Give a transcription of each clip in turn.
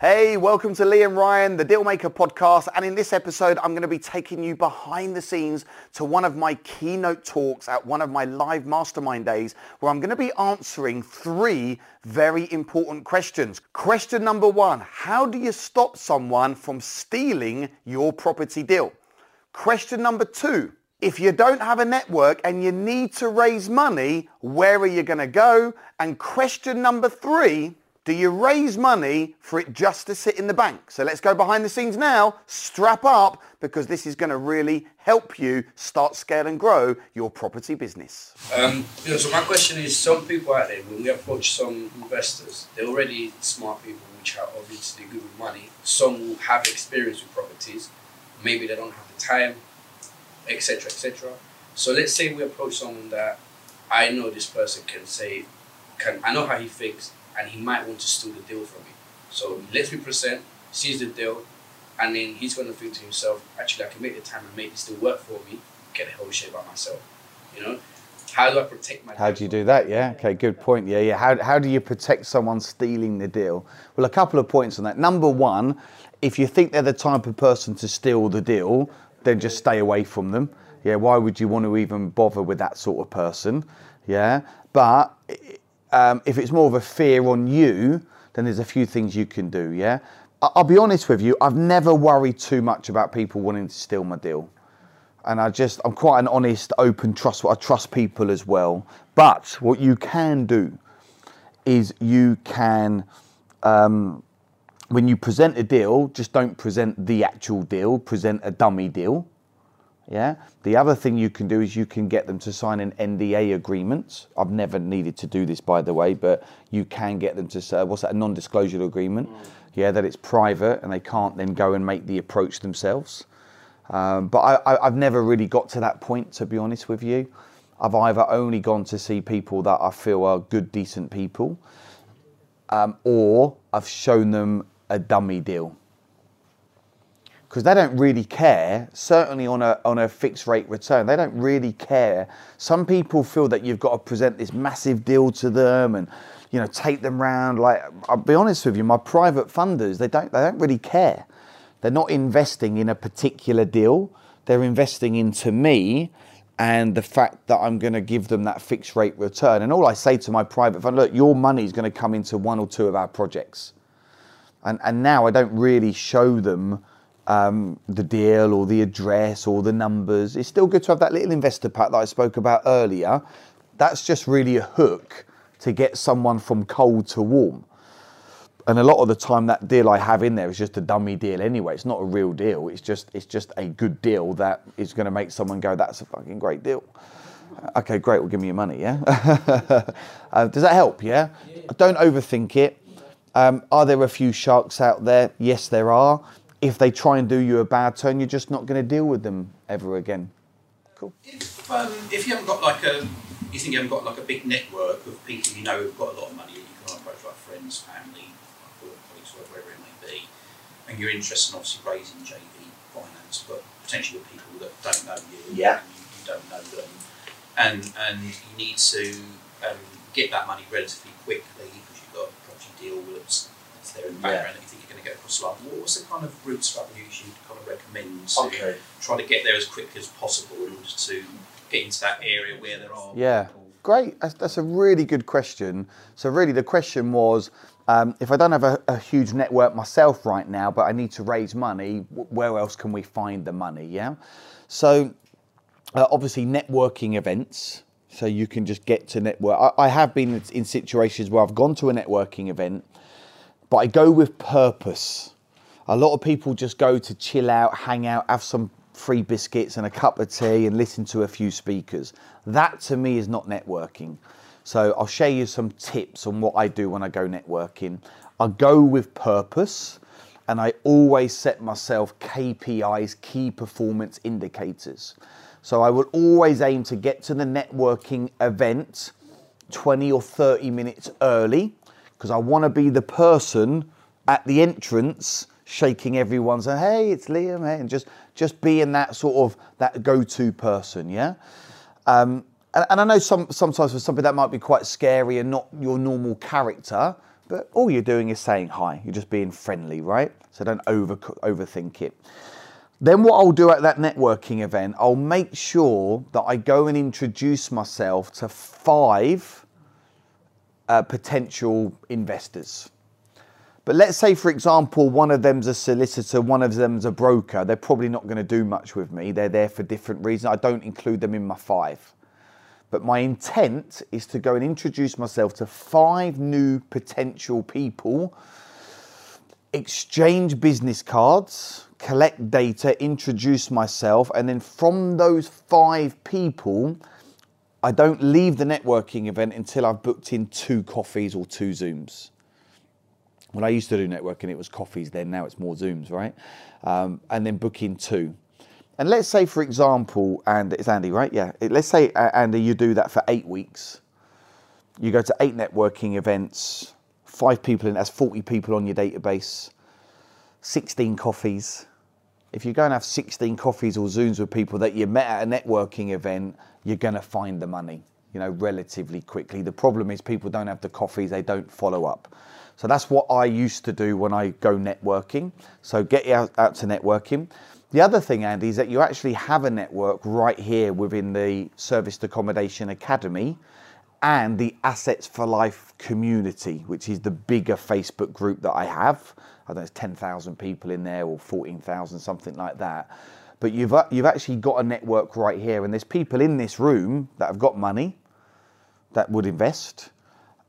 Hey, welcome to Liam Ryan, the Dealmaker podcast. And in this episode, I'm going to be taking you behind the scenes to one of my keynote talks at one of my live mastermind days where I'm going to be answering three very important questions. Question number one, how do you stop someone from stealing your property deal? Question number two, if you don't have a network and you need to raise money, where are you going to go? And question number three, do you raise money for it just to sit in the bank? So let's go behind the scenes now. Strap up because this is going to really help you start, scale and grow your property business. Um, you know, so my question is, some people out there, when we approach some investors, they're already smart people, which are obviously good with money. Some will have experience with properties. Maybe they don't have the time, etc., etc. So let's say we approach someone that I know this person can say, can I know how he thinks and he might want to steal the deal from me. So he lets me present, sees the deal, and then he's going to think to himself, actually, I can make the time and make this deal work for me, get the whole shit by myself. You know? How do I protect my How do you do that? Yeah. Okay. Good point. Yeah. Yeah. How, how do you protect someone stealing the deal? Well, a couple of points on that. Number one, if you think they're the type of person to steal the deal, then just stay away from them. Yeah. Why would you want to even bother with that sort of person? Yeah. But um, if it's more of a fear on you, then there's a few things you can do. Yeah, I'll be honest with you. I've never worried too much about people wanting to steal my deal, and I just I'm quite an honest, open, trust. I trust people as well. But what you can do is you can. Um, when you present a deal, just don't present the actual deal, present a dummy deal. Yeah. The other thing you can do is you can get them to sign an NDA agreement. I've never needed to do this, by the way, but you can get them to say, what's that, a non-disclosure agreement? Mm. Yeah, that it's private and they can't then go and make the approach themselves. Um, but I, have never really got to that point, to be honest with you. I've either only gone to see people that I feel are good, decent people, um, or I've shown them a dummy deal because they don't really care. Certainly on a on a fixed rate return, they don't really care. Some people feel that you've got to present this massive deal to them and you know take them round. Like I'll be honest with you, my private funders they don't they don't really care. They're not investing in a particular deal. They're investing into me and the fact that I'm going to give them that fixed rate return. And all I say to my private fund, look, your money is going to come into one or two of our projects. And and now I don't really show them um, the deal or the address or the numbers. It's still good to have that little investor pack that I spoke about earlier. That's just really a hook to get someone from cold to warm. And a lot of the time, that deal I have in there is just a dummy deal anyway. It's not a real deal. It's just it's just a good deal that is going to make someone go, "That's a fucking great deal." Okay, great. Well, give me your money. Yeah. uh, does that help? Yeah. yeah. Don't overthink it. Um, are there a few sharks out there? Yes, there are if they try and do you a bad turn, you're just not going to deal with them ever again. Cool. If, um, if you haven't got like a, you think you haven't got like a big network of people you know who've got a lot of money that you can approach, like friends, family, colleagues, whatever it may be, and you're interested in obviously raising JV finance, but potentially with people that don't know you, yeah. you, you don't know them, and and you need to um, get that money relatively quickly because you've got a property deal that's, that's there in the background. Yeah get across London, what's the kind of route strategies you kind of recommend to okay. try to get there as quickly as possible in order to get into that area where there are yeah people? great that's, that's, a really good question so really the question was um, if I don't have a, a, huge network myself right now, but I need to raise money, where else can we find the money? Yeah. So uh, obviously networking events. So you can just get to network. I, I have been in situations where I've gone to a networking event but I go with purpose. A lot of people just go to chill out, hang out, have some free biscuits and a cup of tea and listen to a few speakers. That to me is not networking. So I'll share you some tips on what I do when I go networking. I go with purpose and I always set myself KPIs, key performance indicators. So I will always aim to get to the networking event 20 or 30 minutes early because I want to be the person at the entrance shaking everyone's hand, hey, it's Liam, hey, and just just being that sort of that go-to person, yeah. Um, and, and I know some sometimes for somebody that might be quite scary and not your normal character, but all you're doing is saying hi. You're just being friendly, right? So don't over overthink it. Then what I'll do at that networking event, I'll make sure that I go and introduce myself to five uh, potential investors. But let's say, for example, one of them's a solicitor, one of them's a broker. They're probably not going to do much with me. They're there for different reasons. I don't include them in my five. But my intent is to go and introduce myself to five new potential people, exchange business cards, collect data, introduce myself, and then from those five people, I don't leave the networking event until I've booked in two coffees or two Zooms when I used to do networking, it was coffees then, now it's more Zooms, right? Um, and then booking two. And let's say, for example, and it's Andy, right? Yeah. Let's say, uh, Andy, you do that for eight weeks. You go to eight networking events, five people in, that's 40 people on your database, 16 coffees. If you go and have 16 coffees or Zooms with people that you met at a networking event, you're going to find the money, you know, relatively quickly. The problem is people don't have the coffees, they don't follow up. So that's what I used to do when I go networking. So get out, out to networking. The other thing, Andy, is that you actually have a network right here within the Serviced Accommodation Academy and the Assets for Life community, which is the bigger Facebook group that I have. I don't know, it's 10,000 people in there or 14,000, something like that. But you've, you've actually got a network right here, and there's people in this room that have got money that would invest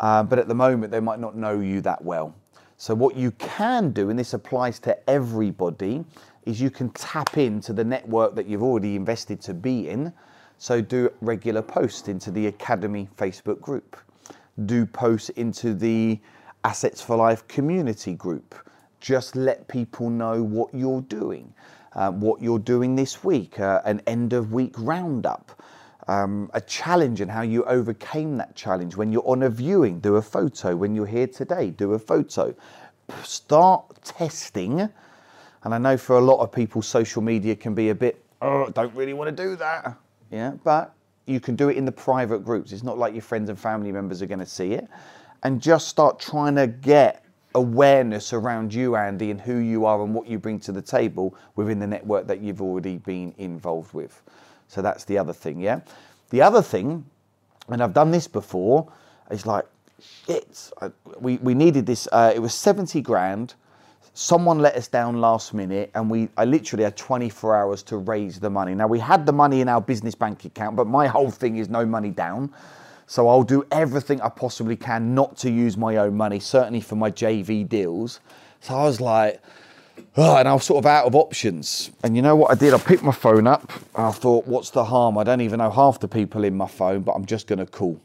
uh, but at the moment they might not know you that well. So what you can do, and this applies to everybody, is you can tap into the network that you've already invested to be in. So do regular posts into the Academy Facebook group. Do posts into the Assets for Life community group. Just let people know what you're doing, uh, what you're doing this week, uh, an end of week roundup um, a challenge and how you overcame that challenge. When you're on a viewing, do a photo. When you're here today, do a photo. Start testing. And I know for a lot of people, social media can be a bit, oh, don't really want to do that. Yeah, but you can do it in the private groups. It's not like your friends and family members are going to see it. And just start trying to get awareness around you, Andy, and who you are and what you bring to the table within the network that you've already been involved with. So that's the other thing, yeah? The other thing, and I've done this before, is like, shit, I, we, we needed this, uh, it was 70 grand. Someone let us down last minute, and we I literally had 24 hours to raise the money. Now, we had the money in our business bank account, but my whole thing is no money down. So I'll do everything I possibly can not to use my own money, certainly for my JV deals. So I was like, Oh, and I was sort of out of options. And you know what I did? I picked my phone up. I thought, what's the harm? I don't even know half the people in my phone, but I'm just going to call.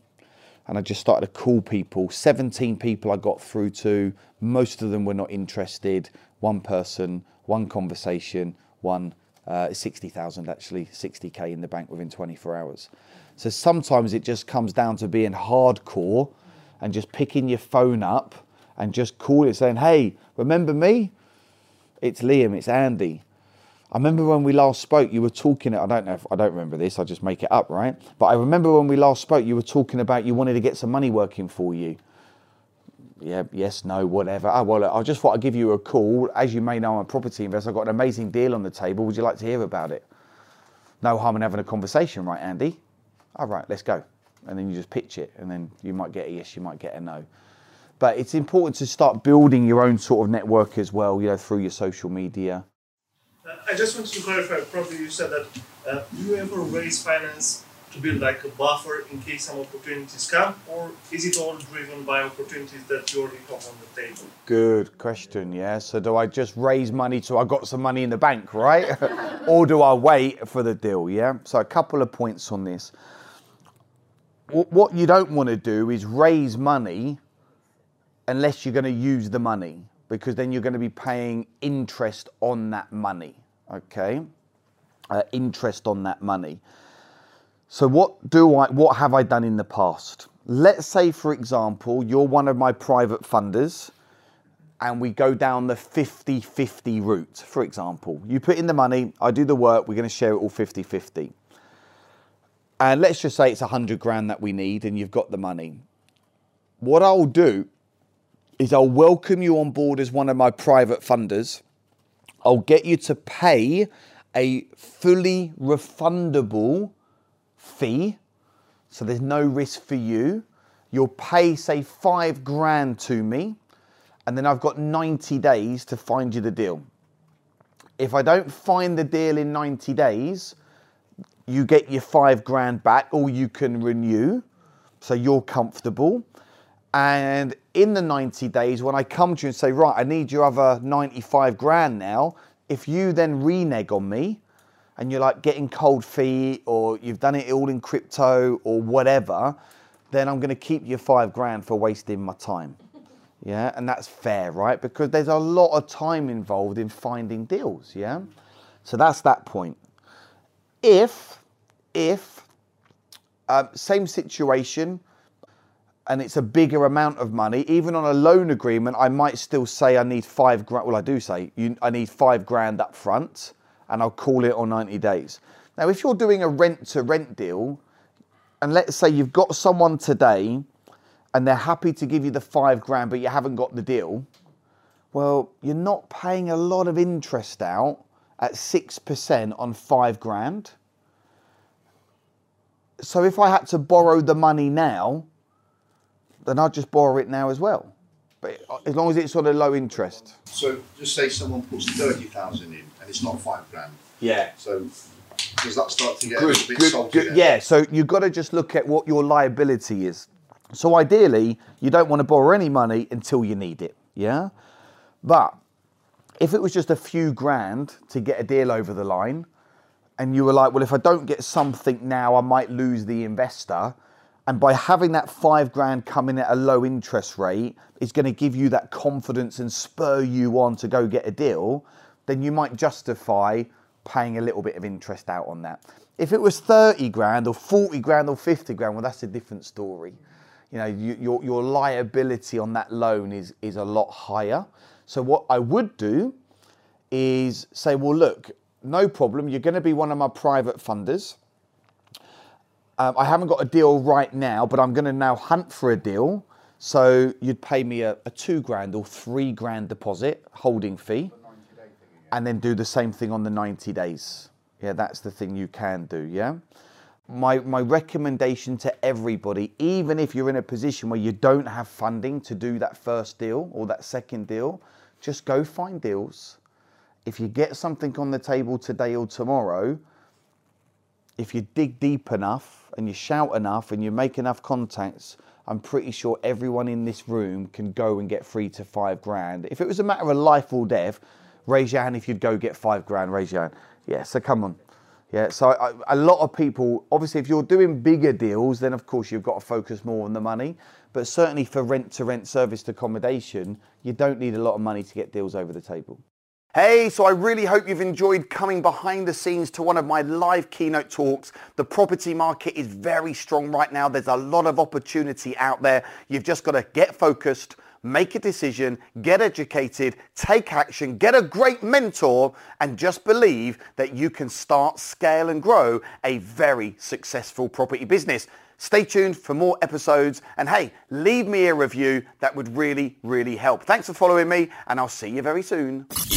And I just started to call people. 17 people I got through to. Most of them were not interested. One person, one conversation, one uh, 60,000 actually, 60k in the bank within 24 hours. So sometimes it just comes down to being hardcore and just picking your phone up and just calling, saying, hey, remember me? It's Liam, it's Andy. I remember when we last spoke, you were talking, I don't know if I don't remember this, I just make it up, right? But I remember when we last spoke, you were talking about you wanted to get some money working for you. Yeah, yes, no, whatever. Oh, well, I just thought I'd give you a call. As you may know, I'm a property investor. I've got an amazing deal on the table. Would you like to hear about it? No harm in having a conversation, right, Andy? All right, let's go. And then you just pitch it, and then you might get a yes, you might get a no. But it's important to start building your own sort of network as well, you know, through your social media. Uh, I just wanted to clarify. Probably you said that. Uh, do you ever raise finance to build like a buffer in case some opportunities come, or is it all driven by opportunities that you already have on the table? Good question. Yeah. So do I just raise money so I got some money in the bank, right? or do I wait for the deal? Yeah. So a couple of points on this. What you don't want to do is raise money unless you're going to use the money, because then you're going to be paying interest on that money. Okay. uh, interest on that money. So what do I what have I done in the past? Let's say for example, you're one of my private funders and we go down the 50-50 route, for example. You put in the money, I do the work, we're going to share it all 50-50. And let's just say it's 100 grand that we need and you've got the money. What I'll do is I'll welcome you on board as one of my private funders. I'll get you to pay a fully refundable fee. So there's no risk for you. You'll pay, say, five grand to me, and then I've got 90 days to find you the deal. If I don't find the deal in 90 days, you get your five grand back or you can renew. So you're comfortable. And in the 90 days, when I come to you and say, right, I need your other 95 grand now, if you then renege on me and you're like getting cold feet or you've done it all in crypto or whatever, then I'm going to keep your five grand for wasting my time. Yeah, and that's fair, right? Because there's a lot of time involved in finding deals. Yeah, so that's that point. If, if, um, same situation, and it's a bigger amount of money, even on a loan agreement, I might still say I need five grand. Well, I do say you, I need five grand up front, and I'll call it on 90 days. Now, if you're doing a rent to rent deal, and let's say you've got someone today and they're happy to give you the five grand, but you haven't got the deal, well, you're not paying a lot of interest out at 6% on five grand. So if I had to borrow the money now, then I'd just borrow it now as well. But as long as it's sort of low interest. So just say someone puts thirty thousand in and it's not five grand. Yeah. So does that start to get a Good, little bit good, salty good. Yeah, so you've got to just look at what your liability is. So ideally, you don't want to borrow any money until you need it. Yeah. But if it was just a few grand to get a deal over the line, and you were like, well, if I don't get something now, I might lose the investor. And by having that five grand coming at a low interest rate is going to give you that confidence and spur you on to go get a deal, then you might justify paying a little bit of interest out on that. If it was 30 grand or 40 grand or 50 grand, well, that's a different story. You know, you, your, your liability on that loan is, is a lot higher. So, what I would do is say, well, look, no problem, you're going to be one of my private funders. Um, I haven't got a deal right now, but I'm going to now hunt for a deal. So you'd pay me a, a two grand or three grand deposit holding fee, and then do the same thing on the 90 days. Yeah, that's the thing you can do. Yeah. My, my recommendation to everybody, even if you're in a position where you don't have funding to do that first deal or that second deal, just go find deals. If you get something on the table today or tomorrow, if you dig deep enough and you shout enough and you make enough contacts, I'm pretty sure everyone in this room can go and get three to five grand. If it was a matter of life or death, raise your hand if you'd go get five grand, raise your hand. Yeah, so come on. Yeah, so I, a lot of people, obviously, if you're doing bigger deals, then of course you've got to focus more on the money. But certainly for rent to rent serviced accommodation, you don't need a lot of money to get deals over the table. Hey, so I really hope you've enjoyed coming behind the scenes to one of my live keynote talks. The property market is very strong right now. There's a lot of opportunity out there. You've just got to get focused, make a decision, get educated, take action, get a great mentor, and just believe that you can start, scale, and grow a very successful property business. Stay tuned for more episodes. And hey, leave me a review. That would really, really help. Thanks for following me, and I'll see you very soon.